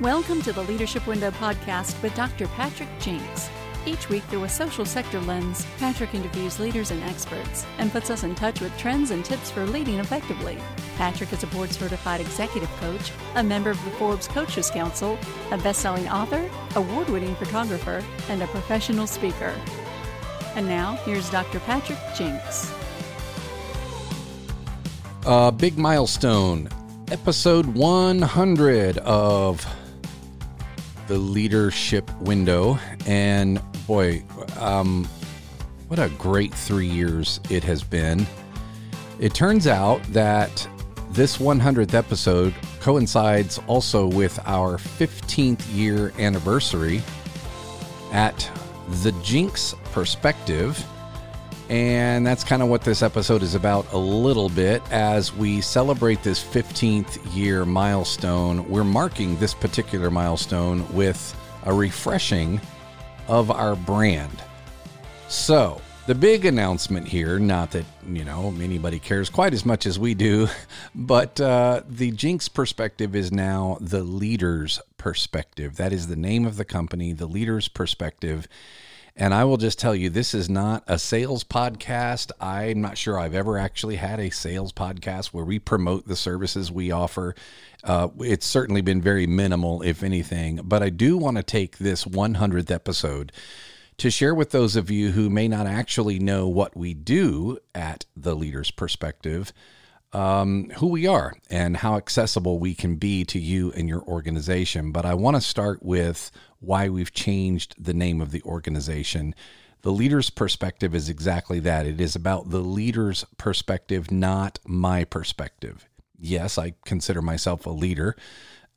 Welcome to the Leadership Window podcast with Dr. Patrick Jinks. Each week, through a social sector lens, Patrick interviews leaders and experts and puts us in touch with trends and tips for leading effectively. Patrick is a board certified executive coach, a member of the Forbes Coaches Council, a best selling author, award winning photographer, and a professional speaker. And now, here's Dr. Patrick Jinks. A big milestone, episode 100 of the leadership window. And boy, um, what a great three years it has been. It turns out that this 100th episode coincides also with our 15th year anniversary at the Jinks Perspective. And that's kind of what this episode is about a little bit. As we celebrate this 15th year milestone, we're marking this particular milestone with a refreshing of our brand. So, the big announcement here, not that, you know, anybody cares quite as much as we do, but uh, the Jinks perspective is now the leader's perspective. That is the name of the company, the leader's perspective. And I will just tell you, this is not a sales podcast. I'm not sure I've ever actually had a sales podcast where we promote the services we offer. Uh, it's certainly been very minimal, if anything. But I do want to take this 100th episode to share with those of you who may not actually know what we do at the Leader's Perspective. Um, who we are and how accessible we can be to you and your organization. But I want to start with why we've changed the name of the organization. The leader's perspective is exactly that. It is about the leader's perspective, not my perspective. Yes, I consider myself a leader.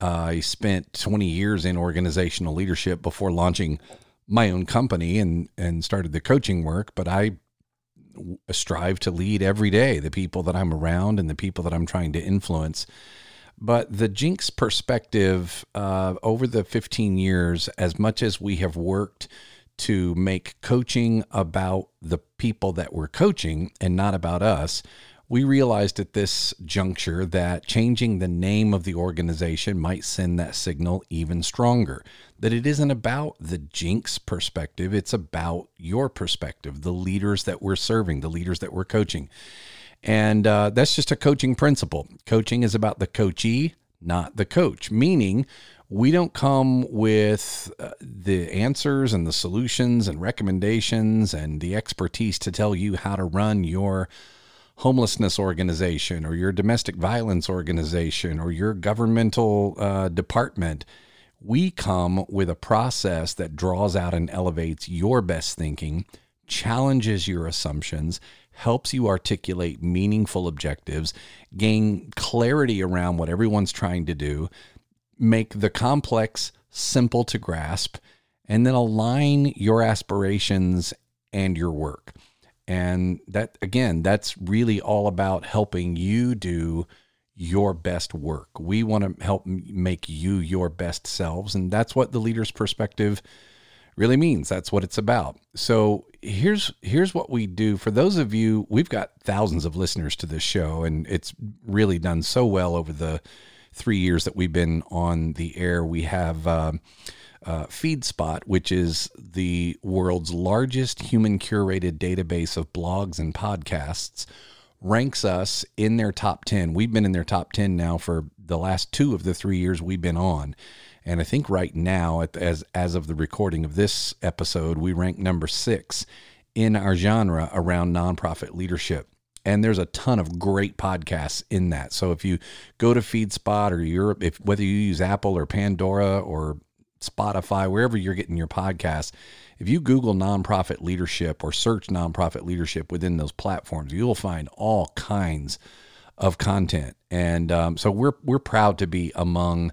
Uh, I spent 20 years in organizational leadership before launching my own company and, and started the coaching work, but I strive to lead every day the people that I'm around and the people that I'm trying to influence. But the Jinks perspective uh, over the 15 years, as much as we have worked to make coaching about the people that we're coaching and not about us, we realized at this juncture that changing the name of the organization might send that signal even stronger. That it isn't about the Jinks perspective, it's about your perspective, the leaders that we're serving, the leaders that we're coaching. And uh, that's just a coaching principle. Coaching is about the coachee, not the coach, meaning we don't come with uh, the answers and the solutions and recommendations and the expertise to tell you how to run your homelessness organization or your domestic violence organization or your governmental uh, department. We come with a process that draws out and elevates your best thinking, challenges your assumptions, helps you articulate meaningful objectives, gain clarity around what everyone's trying to do, make the complex simple to grasp, and then align your aspirations and your work. And that, again, that's really all about helping you do your best work. We want to help make you your best selves. And that's what the leader's perspective really means. That's what it's about. So here's here's what we do. For those of you we've got thousands of listeners to this show and it's really done so well over the three years that we've been on the air. We have uh, uh, feedspot which is the world's largest human curated database of blogs and podcasts ranks us in their top 10 we've been in their top 10 now for the last two of the three years we've been on and I think right now, as as of the recording of this episode, we rank number six in our genre around nonprofit leadership. And there's a ton of great podcasts in that. So if you go to FeedSpot or Europe, if whether you use Apple or Pandora or Spotify, wherever you're getting your podcasts, if you Google nonprofit leadership or search nonprofit leadership within those platforms, you'll find all kinds of content. And um, so we're we're proud to be among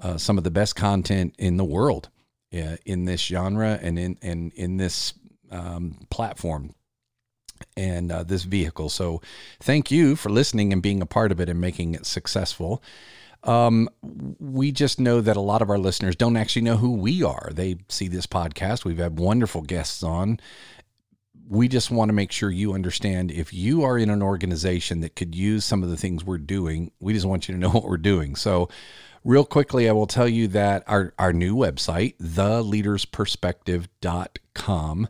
uh, some of the best content in the world uh, in this genre and in in in this um, platform and uh, this vehicle. So, thank you for listening and being a part of it and making it successful. Um, we just know that a lot of our listeners don't actually know who we are. They see this podcast. We've had wonderful guests on. we just want to make sure you understand if you are in an organization that could use some of the things we're doing, we just want you to know what we're doing. So, real quickly, I will tell you that our, our new website, theleadersperspective.com,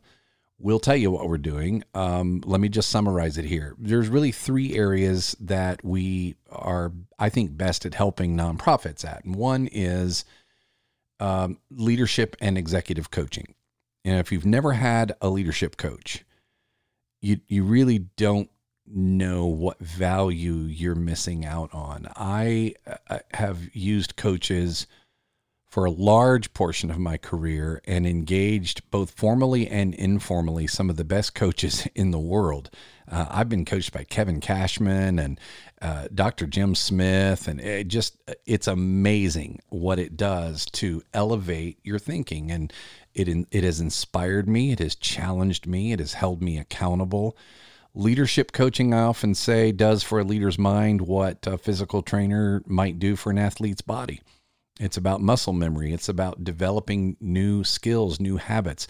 will tell you what we're doing. Um, let me just summarize it here. There's really three areas that we are, I think, best at helping nonprofits at. And one is um, leadership and executive coaching. And if you've never had a leadership coach, you you really don't know what value you're missing out on. I uh, have used coaches for a large portion of my career and engaged both formally and informally some of the best coaches in the world. Uh, I've been coached by Kevin Cashman and uh, Dr. Jim Smith, and it just it's amazing what it does to elevate your thinking. And it it has inspired me. It has challenged me. It has held me accountable. Leadership coaching, I often say, does for a leader's mind what a physical trainer might do for an athlete's body. It's about muscle memory. It's about developing new skills, new habits,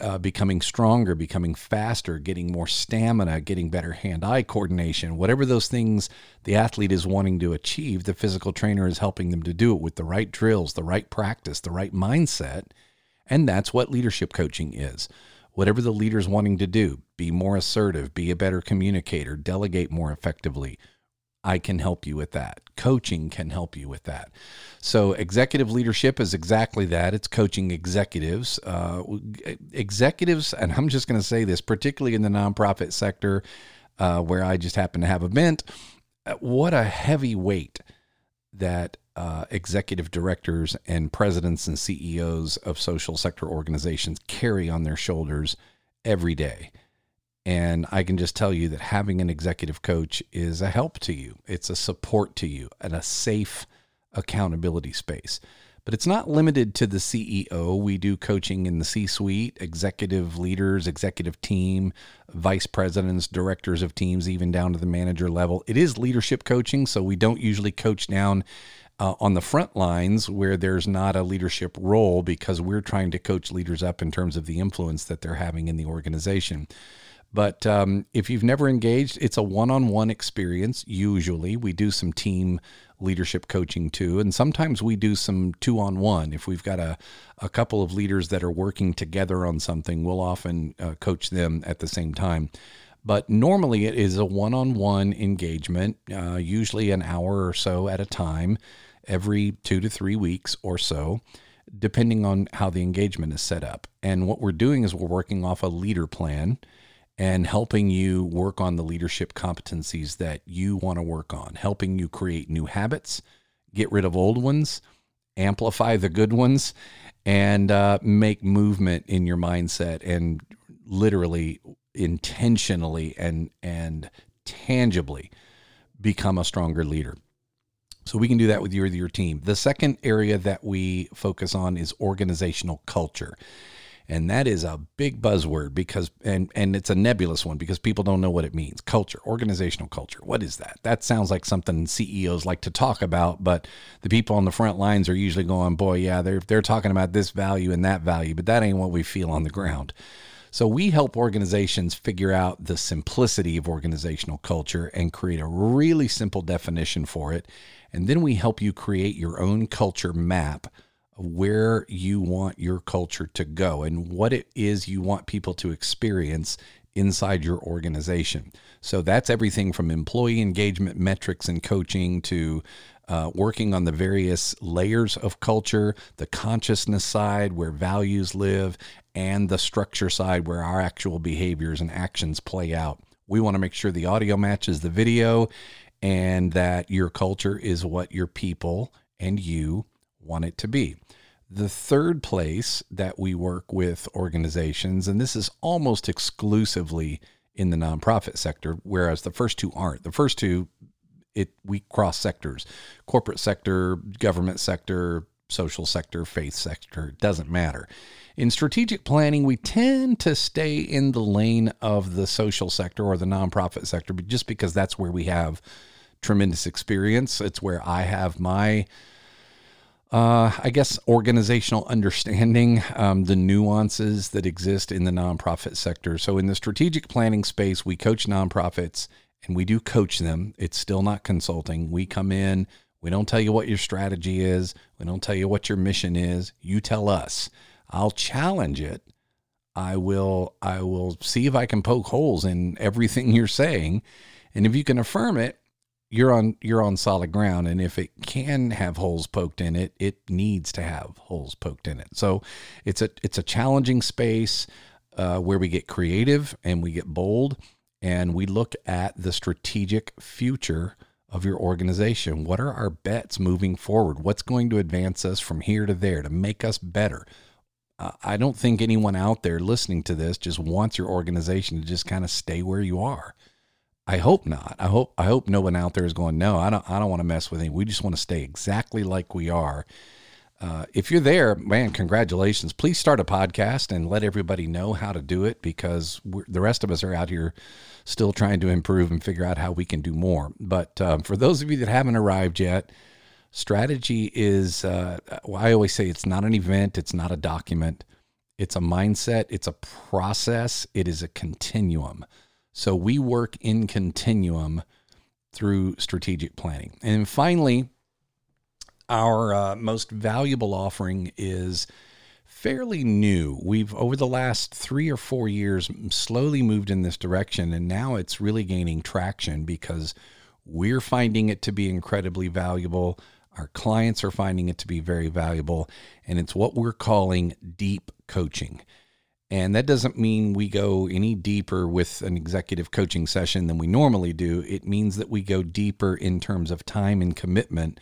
uh, becoming stronger, becoming faster, getting more stamina, getting better hand eye coordination. Whatever those things the athlete is wanting to achieve, the physical trainer is helping them to do it with the right drills, the right practice, the right mindset and that's what leadership coaching is. Whatever the leader's wanting to do, be more assertive, be a better communicator, delegate more effectively. I can help you with that. Coaching can help you with that. So, executive leadership is exactly that. It's coaching executives. Uh, executives, and I'm just going to say this, particularly in the nonprofit sector, uh, where I just happen to have a bent, uh, what a heavy weight that uh, executive directors and presidents and CEOs of social sector organizations carry on their shoulders every day. And I can just tell you that having an executive coach is a help to you, it's a support to you, and a safe accountability space. But it's not limited to the CEO. We do coaching in the C suite, executive leaders, executive team, vice presidents, directors of teams, even down to the manager level. It is leadership coaching, so we don't usually coach down uh, on the front lines where there's not a leadership role because we're trying to coach leaders up in terms of the influence that they're having in the organization. But um, if you've never engaged, it's a one on one experience. Usually, we do some team leadership coaching too. And sometimes we do some two on one. If we've got a, a couple of leaders that are working together on something, we'll often uh, coach them at the same time. But normally, it is a one on one engagement, uh, usually an hour or so at a time every two to three weeks or so, depending on how the engagement is set up. And what we're doing is we're working off a leader plan and helping you work on the leadership competencies that you want to work on, helping you create new habits, get rid of old ones, amplify the good ones, and uh, make movement in your mindset and literally intentionally and and tangibly become a stronger leader. So we can do that with your your team. The second area that we focus on is organizational culture. And that is a big buzzword because and and it's a nebulous one because people don't know what it means. Culture, organizational culture. What is that? That sounds like something CEOs like to talk about, but the people on the front lines are usually going, "Boy, yeah, they're they're talking about this value and that value, but that ain't what we feel on the ground." So we help organizations figure out the simplicity of organizational culture and create a really simple definition for it. And then we help you create your own culture map where you want your culture to go and what it is you want people to experience inside your organization. So that's everything from employee engagement metrics and coaching to uh, working on the various layers of culture, the consciousness side where values live, and the structure side where our actual behaviors and actions play out. We want to make sure the audio matches the video and that your culture is what your people and you want it to be. The third place that we work with organizations, and this is almost exclusively in the nonprofit sector, whereas the first two aren't. The first two, it we cross sectors, corporate sector, government sector, social sector, faith sector, doesn't matter. In strategic planning, we tend to stay in the lane of the social sector or the nonprofit sector, but just because that's where we have tremendous experience. It's where I have my uh, I guess, organizational understanding, um, the nuances that exist in the nonprofit sector. So, in the strategic planning space, we coach nonprofits and we do coach them. It's still not consulting. We come in, we don't tell you what your strategy is, we don't tell you what your mission is. You tell us. I'll challenge it. I will I will see if I can poke holes in everything you're saying. And if you can affirm it, you're on you're on solid ground and if it can have holes poked in it it needs to have holes poked in it. So it's a it's a challenging space uh, where we get creative and we get bold and we look at the strategic future of your organization. What are our bets moving forward? What's going to advance us from here to there to make us better? Uh, i don't think anyone out there listening to this just wants your organization to just kind of stay where you are I hope not. I hope I hope no one out there is going. No, I don't. I don't want to mess with him. We just want to stay exactly like we are. Uh, if you're there, man, congratulations. Please start a podcast and let everybody know how to do it because the rest of us are out here still trying to improve and figure out how we can do more. But um, for those of you that haven't arrived yet, strategy is, uh, I always say it's not an event, it's not a document, it's a mindset, it's a process, it is a continuum. So we work in continuum through strategic planning. And finally, our uh, most valuable offering is fairly new. We've, over the last three or four years, slowly moved in this direction, and now it's really gaining traction because we're finding it to be incredibly valuable. Our clients are finding it to be very valuable, and it's what we're calling deep coaching. And that doesn't mean we go any deeper with an executive coaching session than we normally do. It means that we go deeper in terms of time and commitment,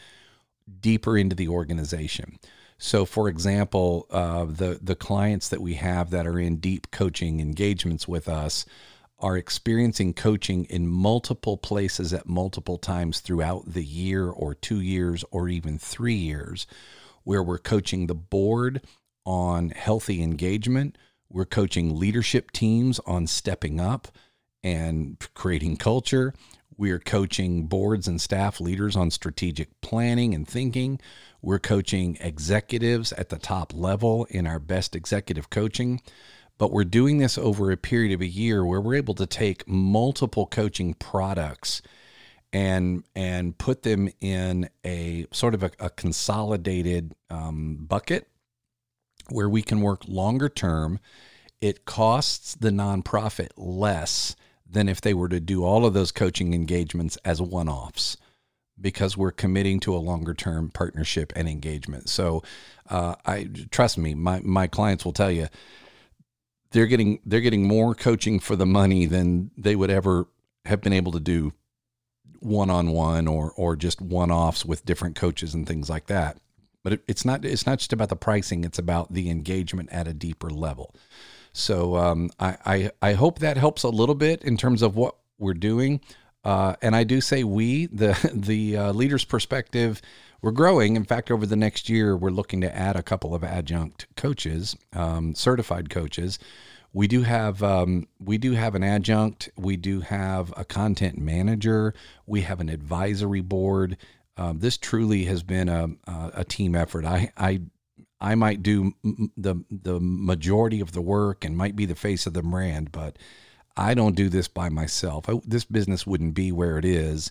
deeper into the organization. So, for example, uh, the the clients that we have that are in deep coaching engagements with us are experiencing coaching in multiple places at multiple times throughout the year, or two years, or even three years, where we're coaching the board on healthy engagement we're coaching leadership teams on stepping up and creating culture. We're coaching boards and staff leaders on strategic planning and thinking. We're coaching executives at the top level in our best executive coaching. But we're doing this over a period of a year where we're able to take multiple coaching products and and put them in a sort of a, a consolidated um, bucket where we can work longer term. It costs the nonprofit less than if they were to do all of those coaching engagements as one offs because we're committing to a longer term partnership and engagement. So, uh, I trust me, my, my clients will tell you they're getting they're getting more coaching for the money than they would ever have been able to do one on one or or just one offs with different coaches and things like that. But it, it's not it's not just about the pricing; it's about the engagement at a deeper level. So um, I, I I hope that helps a little bit in terms of what we're doing. Uh, and I do say we the the uh, leaders' perspective. We're growing. In fact, over the next year, we're looking to add a couple of adjunct coaches, um, certified coaches. We do have um, we do have an adjunct. We do have a content manager. We have an advisory board. Um, this truly has been a, a team effort. I, I I might do the the majority of the work and might be the face of the brand, but I don't do this by myself. I, this business wouldn't be where it is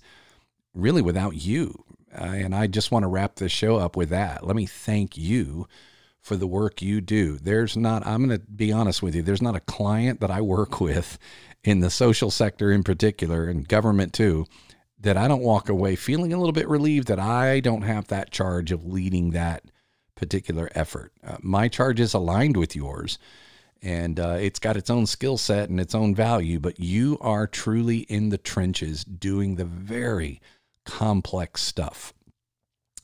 really without you. Uh, and I just want to wrap this show up with that. Let me thank you for the work you do. There's not I'm going to be honest with you, there's not a client that I work with in the social sector in particular and government too that I don't walk away feeling a little bit relieved that I don't have that charge of leading that particular effort. Uh, my charge is aligned with yours and uh, it's got its own skill set and its own value, but you are truly in the trenches doing the very complex stuff.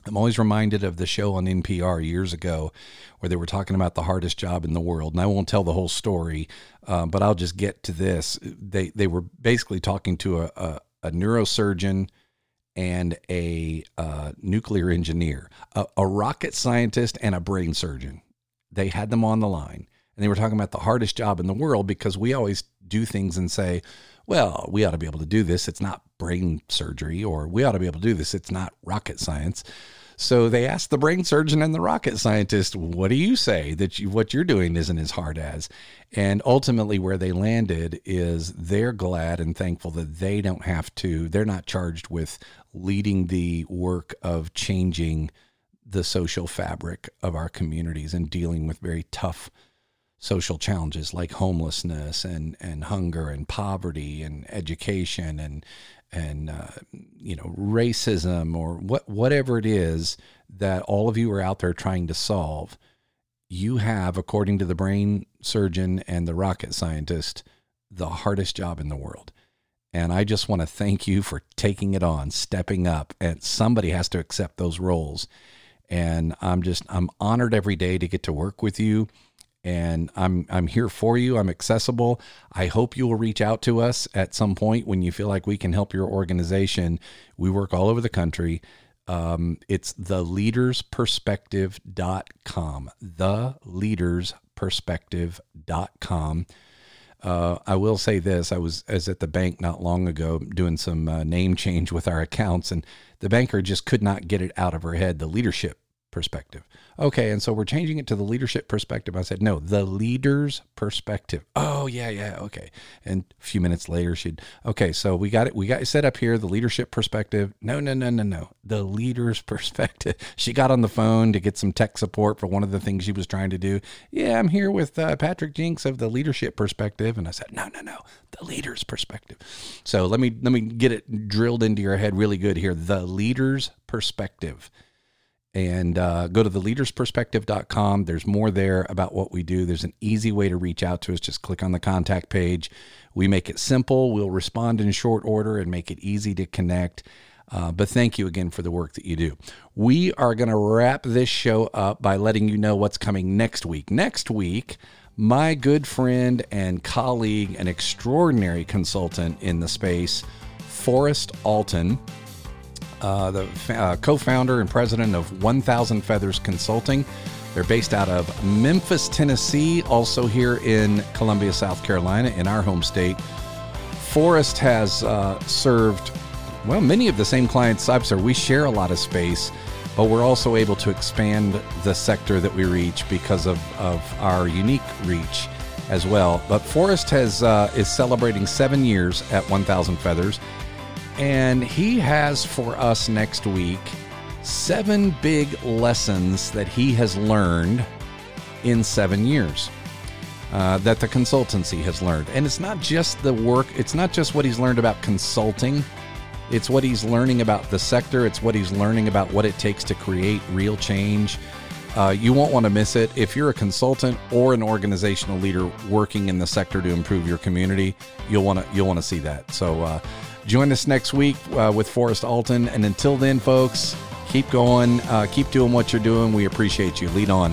I'm always reminded of the show on NPR years ago where they were talking about the hardest job in the world. And I won't tell the whole story, uh, but I'll just get to this. They, they were basically talking to a, a, a neurosurgeon and a uh, nuclear engineer, a, a rocket scientist, and a brain surgeon. They had them on the line and they were talking about the hardest job in the world because we always do things and say, well, we ought to be able to do this. It's not brain surgery, or we ought to be able to do this. It's not rocket science. So they asked the brain surgeon and the rocket scientist, "What do you say that you, what you're doing isn't as hard as?" And ultimately, where they landed is they're glad and thankful that they don't have to. They're not charged with leading the work of changing the social fabric of our communities and dealing with very tough social challenges like homelessness and, and hunger and poverty and education and and uh, you know racism or what whatever it is that all of you are out there trying to solve you have according to the brain surgeon and the rocket scientist the hardest job in the world and I just want to thank you for taking it on, stepping up, and somebody has to accept those roles. And I'm just I'm honored every day to get to work with you and I'm I'm here for you. I'm accessible. I hope you will reach out to us at some point when you feel like we can help your organization. We work all over the country. Um, it's theleadersperspective.com. Theleadersperspective.com. Uh, I will say this: I was, as at the bank not long ago doing some uh, name change with our accounts, and the banker just could not get it out of her head. The leadership perspective. Okay, and so we're changing it to the leadership perspective. I said, no, the leader's perspective. Oh, yeah, yeah, okay. And a few minutes later, she'd, okay, so we got it, we got it set up here, the leadership perspective. No, no, no, no, no, the leader's perspective. She got on the phone to get some tech support for one of the things she was trying to do. Yeah, I'm here with uh, Patrick Jinks of the leadership perspective, and I said, no, no, no, the leader's perspective. So let me let me get it drilled into your head really good here. The leader's perspective and uh, go to theleadersperspective.com. There's more there about what we do. There's an easy way to reach out to us. Just click on the contact page. We make it simple. We'll respond in short order and make it easy to connect. Uh, but thank you again for the work that you do. We are going to wrap this show up by letting you know what's coming next week. Next week, my good friend and colleague, an extraordinary consultant in the space, Forrest Alton uh, the uh, co founder and president of 1000 Feathers Consulting. They're based out of Memphis, Tennessee, also here in Columbia, South Carolina, in our home state. Forrest has uh, served, well, many of the same clients I've served. We share a lot of space, but we're also able to expand the sector that we reach because of, of our unique reach as well. But Forrest has uh, is celebrating seven years at 1000 Feathers. And he has for us next week seven big lessons that he has learned in seven years. Uh, that the consultancy has learned. And it's not just the work, it's not just what he's learned about consulting, it's what he's learning about the sector, it's what he's learning about what it takes to create real change. Uh, you won't want to miss it. If you're a consultant or an organizational leader working in the sector to improve your community, you'll want to you'll want to see that. So uh, Join us next week uh, with Forrest Alton. And until then, folks, keep going, uh, keep doing what you're doing. We appreciate you. Lead on.